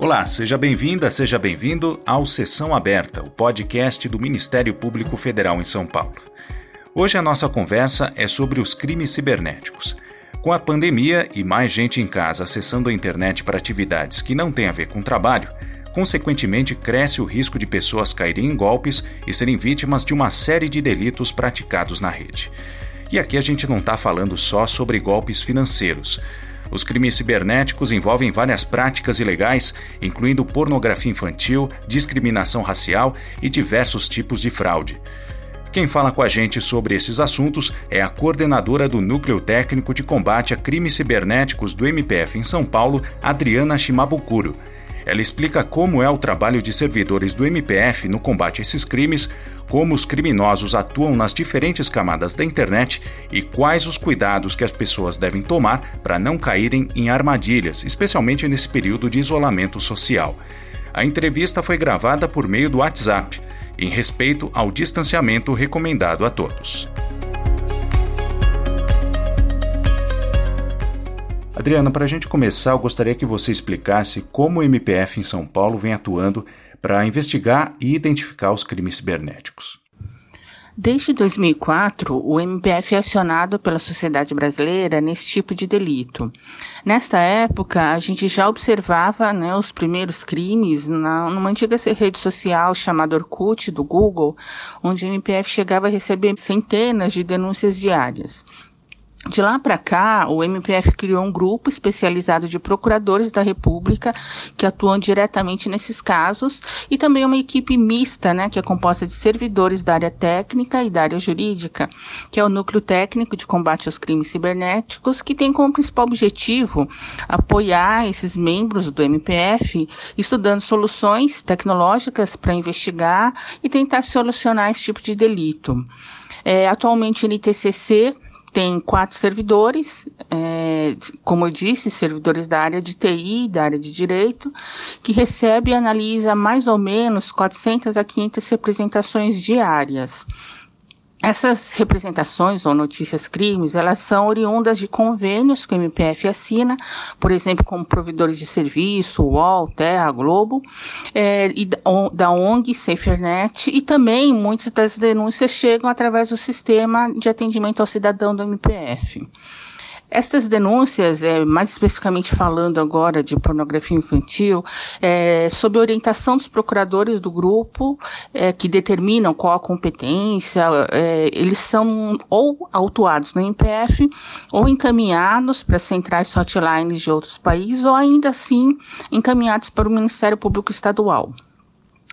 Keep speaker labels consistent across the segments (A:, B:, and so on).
A: Olá, seja bem-vinda, seja bem-vindo ao Sessão Aberta, o podcast do Ministério Público Federal em São Paulo. Hoje a nossa conversa é sobre os crimes cibernéticos. Com a pandemia e mais gente em casa acessando a internet para atividades que não têm a ver com trabalho, consequentemente cresce o risco de pessoas caírem em golpes e serem vítimas de uma série de delitos praticados na rede. E aqui a gente não está falando só sobre golpes financeiros. Os crimes cibernéticos envolvem várias práticas ilegais, incluindo pornografia infantil, discriminação racial e diversos tipos de fraude. Quem fala com a gente sobre esses assuntos é a coordenadora do Núcleo Técnico de Combate a Crimes Cibernéticos do MPF em São Paulo, Adriana Shimabukuro. Ela explica como é o trabalho de servidores do MPF no combate a esses crimes, como os criminosos atuam nas diferentes camadas da internet e quais os cuidados que as pessoas devem tomar para não caírem em armadilhas, especialmente nesse período de isolamento social. A entrevista foi gravada por meio do WhatsApp, em respeito ao distanciamento recomendado a todos. Adriana, para a gente começar, eu gostaria que você explicasse como o MPF em São Paulo vem atuando para investigar e identificar os crimes cibernéticos.
B: Desde 2004, o MPF é acionado pela sociedade brasileira nesse tipo de delito. Nesta época, a gente já observava né, os primeiros crimes na, numa antiga rede social chamada Orkut, do Google, onde o MPF chegava a receber centenas de denúncias diárias. De lá para cá, o MPF criou um grupo especializado de procuradores da República que atuam diretamente nesses casos e também uma equipe mista, né, que é composta de servidores da área técnica e da área jurídica, que é o Núcleo Técnico de Combate aos Crimes Cibernéticos, que tem como principal objetivo apoiar esses membros do MPF, estudando soluções tecnológicas para investigar e tentar solucionar esse tipo de delito. É, atualmente, o NTCC tem quatro servidores, é, como eu disse, servidores da área de TI, da área de direito, que recebe e analisa mais ou menos 400 a 500 representações diárias. Essas representações ou notícias crimes, elas são oriundas de convênios que o MPF assina, por exemplo, como provedores de serviço, UOL, Terra, Globo, é, e da ONG SaferNet, e também muitas das denúncias chegam através do sistema de atendimento ao cidadão do MPF. Estas denúncias, é, mais especificamente falando agora de pornografia infantil, é, sob orientação dos procuradores do grupo, é, que determinam qual a competência, é, eles são ou autuados no MPF ou encaminhados para centrais hotlines de outros países ou ainda assim encaminhados para o Ministério Público Estadual.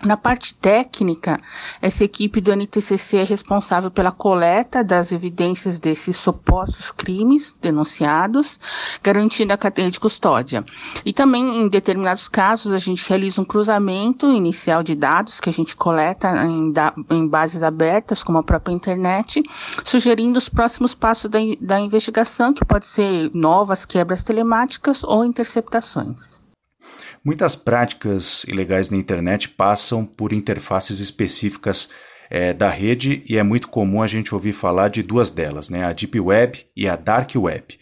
B: Na parte técnica, essa equipe do NTCC é responsável pela coleta das evidências desses supostos crimes denunciados, garantindo a cadeia de custódia. E também, em determinados casos, a gente realiza um cruzamento inicial de dados que a gente coleta em, em bases abertas, como a própria internet, sugerindo os próximos passos da, da investigação, que pode ser novas quebras telemáticas ou interceptações.
A: Muitas práticas ilegais na internet passam por interfaces específicas é, da rede e é muito comum a gente ouvir falar de duas delas, né? a Deep Web e a Dark Web.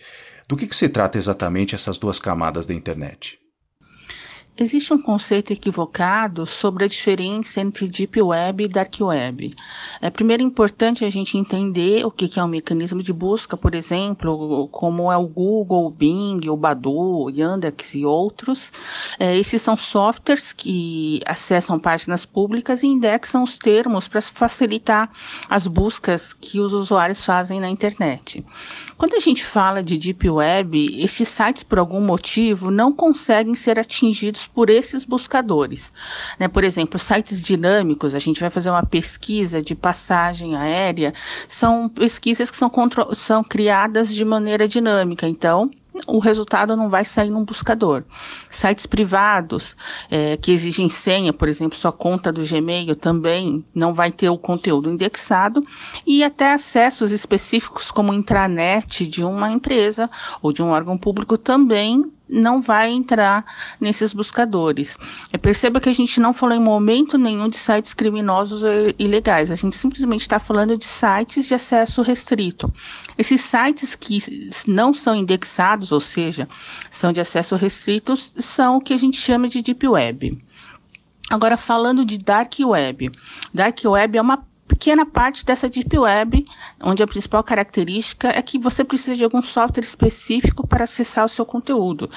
A: Do que, que se trata exatamente essas duas camadas da internet?
B: Existe um conceito equivocado sobre a diferença entre Deep Web e Dark Web. É primeiro importante a gente entender o que é um mecanismo de busca, por exemplo, como é o Google, o Bing, o Badu, o Yandex e outros. É, esses são softwares que acessam páginas públicas e indexam os termos para facilitar as buscas que os usuários fazem na internet. Quando a gente fala de Deep Web, esses sites, por algum motivo, não conseguem ser atingidos por esses buscadores. Né? Por exemplo, sites dinâmicos, a gente vai fazer uma pesquisa de passagem aérea, são pesquisas que são, são criadas de maneira dinâmica. Então, o resultado não vai sair num buscador. Sites privados é, que exigem senha, por exemplo, sua conta do Gmail também não vai ter o conteúdo indexado e até acessos específicos como intranet de uma empresa ou de um órgão público também não vai entrar nesses buscadores. É, perceba que a gente não falou em momento nenhum de sites criminosos ilegais, a gente simplesmente está falando de sites de acesso restrito. Esses sites que não são indexados, ou seja, são de acesso restrito, são o que a gente chama de Deep Web. Agora, falando de Dark Web. Dark Web é uma pequena parte dessa Deep Web, onde a principal característica é que você precisa de algum software específico para acessar o seu conteúdo.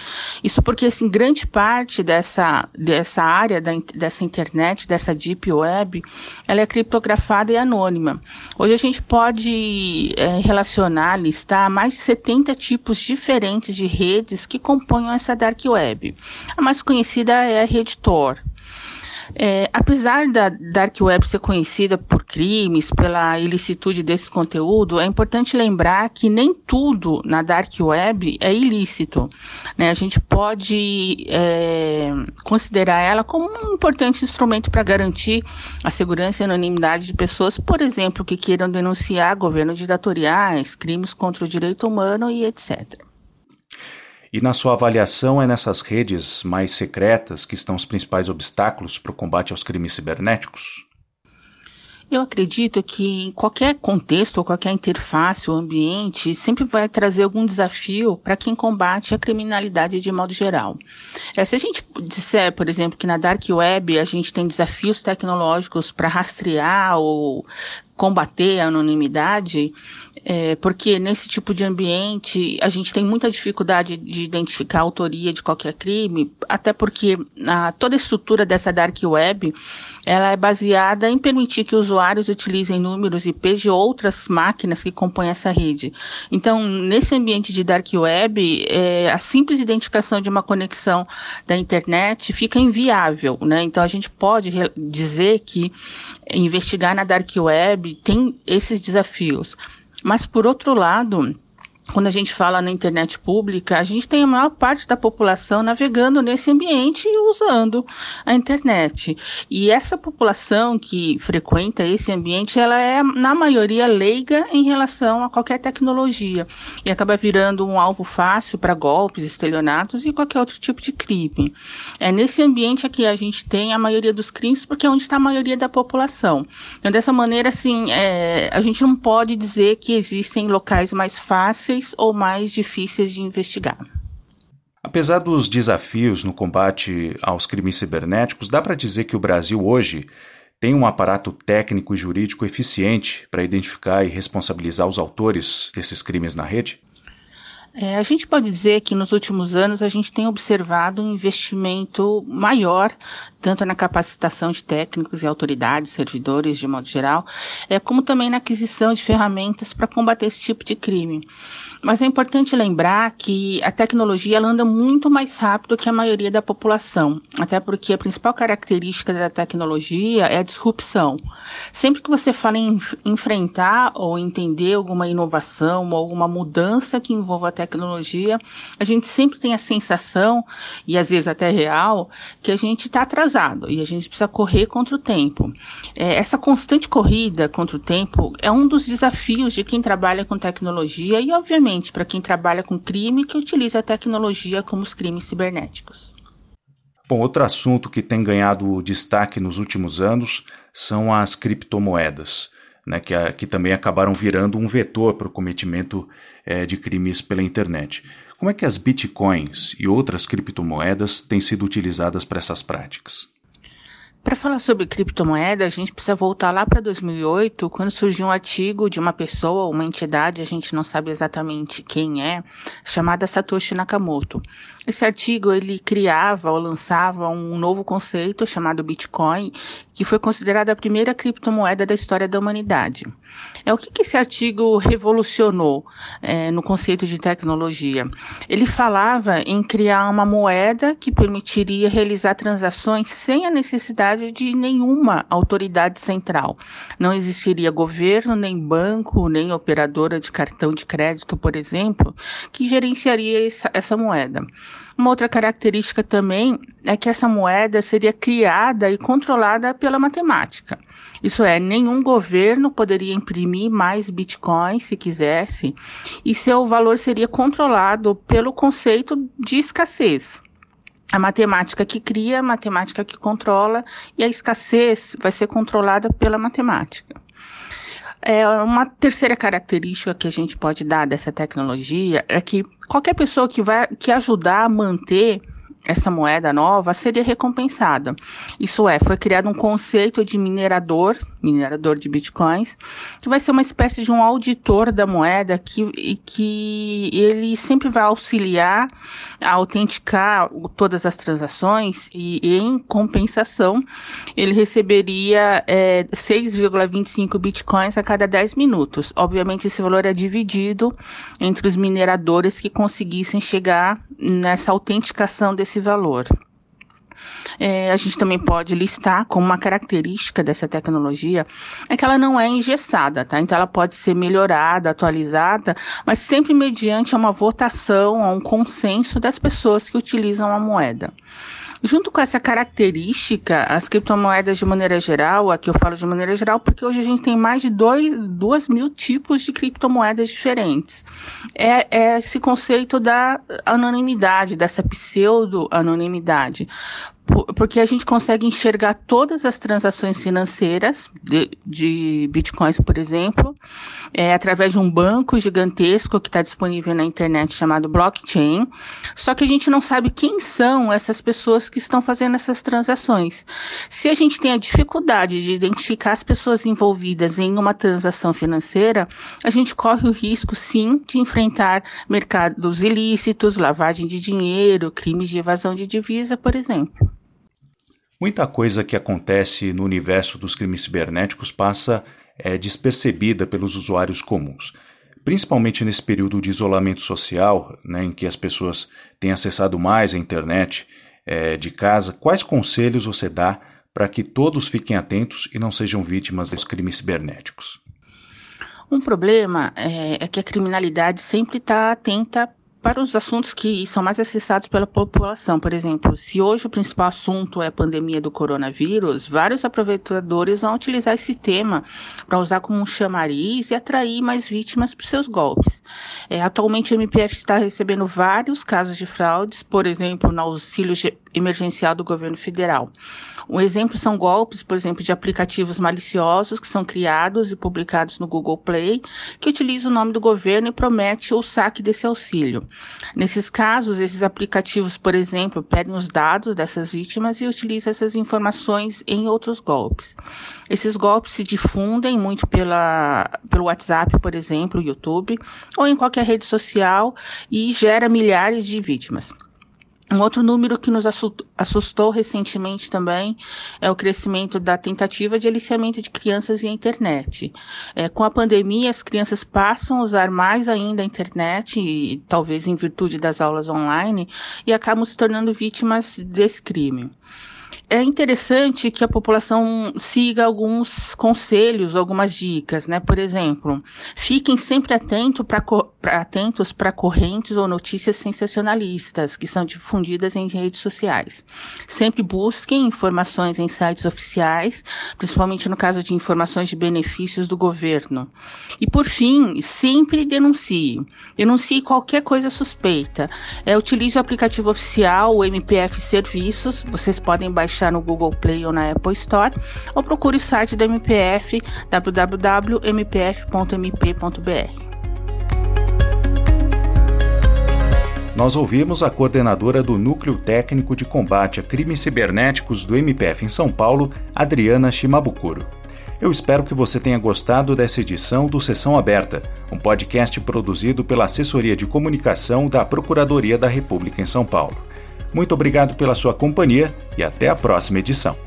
B: Isso porque, assim, grande parte dessa, dessa área, da, dessa internet, dessa Deep Web, ela é criptografada e anônima. Hoje a gente pode é, relacionar, listar mais de 70 tipos diferentes de redes que compõem essa Dark Web. A mais conhecida é a rede Tor. É, apesar da Dark Web ser conhecida por crimes, pela ilicitude desse conteúdo, é importante lembrar que nem tudo na Dark Web é ilícito. Né? A gente pode é, considerar ela como um importante instrumento para garantir a segurança e anonimidade de pessoas, por exemplo, que queiram denunciar governos ditatoriais, crimes contra o direito humano e etc.
A: E na sua avaliação, é nessas redes mais secretas que estão os principais obstáculos para o combate aos crimes cibernéticos?
B: Eu acredito que em qualquer contexto ou qualquer interface ou ambiente sempre vai trazer algum desafio para quem combate a criminalidade de modo geral. É, se a gente disser, por exemplo, que na Dark Web a gente tem desafios tecnológicos para rastrear ou combater a anonimidade, é, porque nesse tipo de ambiente a gente tem muita dificuldade de identificar a autoria de qualquer crime, até porque a, toda a estrutura dessa dark web ela é baseada em permitir que usuários utilizem números IP de outras máquinas que compõem essa rede. Então, nesse ambiente de dark web, é, a simples identificação de uma conexão da internet fica inviável, né? Então, a gente pode dizer que investigar na dark web tem esses desafios. Mas, por outro lado, quando a gente fala na internet pública, a gente tem a maior parte da população navegando nesse ambiente e usando a internet. E essa população que frequenta esse ambiente, ela é, na maioria, leiga em relação a qualquer tecnologia e acaba virando um alvo fácil para golpes, estelionatos e qualquer outro tipo de crime. É nesse ambiente aqui a gente tem a maioria dos crimes, porque é onde está a maioria da população. Então, dessa maneira, assim, é, a gente não pode dizer que existem locais mais fáceis fáceis ou mais difíceis de investigar.
A: Apesar dos desafios no combate aos crimes cibernéticos, dá para dizer que o Brasil hoje tem um aparato técnico e jurídico eficiente para identificar e responsabilizar os autores desses crimes na rede?
B: É, a gente pode dizer que nos últimos anos a gente tem observado um investimento maior, tanto na capacitação de técnicos e autoridades, servidores de modo geral, é, como também na aquisição de ferramentas para combater esse tipo de crime. Mas é importante lembrar que a tecnologia anda muito mais rápido que a maioria da população, até porque a principal característica da tecnologia é a disrupção. Sempre que você fala em enfrentar ou entender alguma inovação ou alguma mudança que envolva a tecnologia, a gente sempre tem a sensação, e às vezes até real, que a gente está atrasado e a gente precisa correr contra o tempo. É, essa constante corrida contra o tempo é um dos desafios de quem trabalha com tecnologia e, obviamente, para quem trabalha com crime que utiliza a tecnologia como os crimes cibernéticos.
A: Bom, outro assunto que tem ganhado destaque nos últimos anos são as criptomoedas né, que, que também acabaram virando um vetor para o cometimento é, de crimes pela internet. Como é que as bitcoins e outras criptomoedas têm sido utilizadas para essas práticas?
B: Para falar sobre criptomoeda, a gente precisa voltar lá para 2008, quando surgiu um artigo de uma pessoa, uma entidade, a gente não sabe exatamente quem é, chamada Satoshi Nakamoto. Esse artigo ele criava ou lançava um novo conceito chamado Bitcoin, que foi considerada a primeira criptomoeda da história da humanidade. É o que, que esse artigo revolucionou é, no conceito de tecnologia. Ele falava em criar uma moeda que permitiria realizar transações sem a necessidade de nenhuma autoridade central. Não existiria governo, nem banco, nem operadora de cartão de crédito, por exemplo, que gerenciaria essa, essa moeda. Uma outra característica também é que essa moeda seria criada e controlada pela matemática. Isso é, nenhum governo poderia imprimir mais bitcoins se quisesse, e seu valor seria controlado pelo conceito de escassez. A matemática que cria, a matemática que controla, e a escassez vai ser controlada pela matemática. É, uma terceira característica que a gente pode dar dessa tecnologia é que qualquer pessoa que vai que ajudar a manter essa moeda nova seria recompensada. Isso é, foi criado um conceito de minerador, minerador de bitcoins, que vai ser uma espécie de um auditor da moeda que, que ele sempre vai auxiliar a autenticar todas as transações e, em compensação ele receberia é, 6,25 bitcoins a cada 10 minutos. Obviamente esse valor é dividido entre os mineradores que conseguissem chegar nessa autenticação desse valor. É, a gente também pode listar como uma característica dessa tecnologia é que ela não é engessada, tá? Então ela pode ser melhorada, atualizada, mas sempre mediante uma votação, um consenso das pessoas que utilizam a moeda. Junto com essa característica, as criptomoedas de maneira geral, aqui eu falo de maneira geral porque hoje a gente tem mais de dois, duas mil tipos de criptomoedas diferentes. É, é esse conceito da anonimidade, dessa pseudo-anonimidade porque a gente consegue enxergar todas as transações financeiras de, de bitcoins, por exemplo, é, através de um banco gigantesco que está disponível na internet chamado blockchain. Só que a gente não sabe quem são essas pessoas que estão fazendo essas transações. Se a gente tem a dificuldade de identificar as pessoas envolvidas em uma transação financeira, a gente corre o risco, sim, de enfrentar mercados ilícitos, lavagem de dinheiro, crimes de evasão de divisa, por exemplo.
A: Muita coisa que acontece no universo dos crimes cibernéticos passa é, despercebida pelos usuários comuns. Principalmente nesse período de isolamento social, né, em que as pessoas têm acessado mais a internet é, de casa, quais conselhos você dá para que todos fiquem atentos e não sejam vítimas dos crimes cibernéticos?
B: Um problema é, é que a criminalidade sempre está atenta para os assuntos que são mais acessados pela população. Por exemplo, se hoje o principal assunto é a pandemia do coronavírus, vários aproveitadores vão utilizar esse tema para usar como um chamariz e atrair mais vítimas para seus golpes. É, atualmente, o MPF está recebendo vários casos de fraudes, por exemplo, no auxílio emergencial do governo federal. Um exemplo são golpes, por exemplo, de aplicativos maliciosos que são criados e publicados no Google Play, que utilizam o nome do governo e promete o saque desse auxílio. Nesses casos, esses aplicativos, por exemplo, pedem os dados dessas vítimas e utilizam essas informações em outros golpes. Esses golpes se difundem muito pela, pelo WhatsApp, por exemplo, YouTube, ou em qualquer rede social e gera milhares de vítimas. Um outro número que nos assustou recentemente também é o crescimento da tentativa de aliciamento de crianças via internet. É, com a pandemia, as crianças passam a usar mais ainda a internet, e, talvez em virtude das aulas online, e acabam se tornando vítimas desse crime é interessante que a população siga alguns conselhos, algumas dicas, né? Por exemplo, fiquem sempre atento pra, atentos para correntes ou notícias sensacionalistas que são difundidas em redes sociais. Sempre busquem informações em sites oficiais, principalmente no caso de informações de benefícios do governo. E por fim, sempre denuncie. Denuncie qualquer coisa suspeita. É, utilize o aplicativo oficial, o MPF Serviços. Vocês podem baixar no Google Play ou na Apple Store, ou procure o site da MPF www.mpf.mp.br.
A: Nós ouvimos a coordenadora do Núcleo Técnico de Combate a Crimes Cibernéticos do MPF em São Paulo, Adriana Shimabukuro. Eu espero que você tenha gostado dessa edição do Sessão Aberta, um podcast produzido pela Assessoria de Comunicação da Procuradoria da República em São Paulo. Muito obrigado pela sua companhia e até a próxima edição.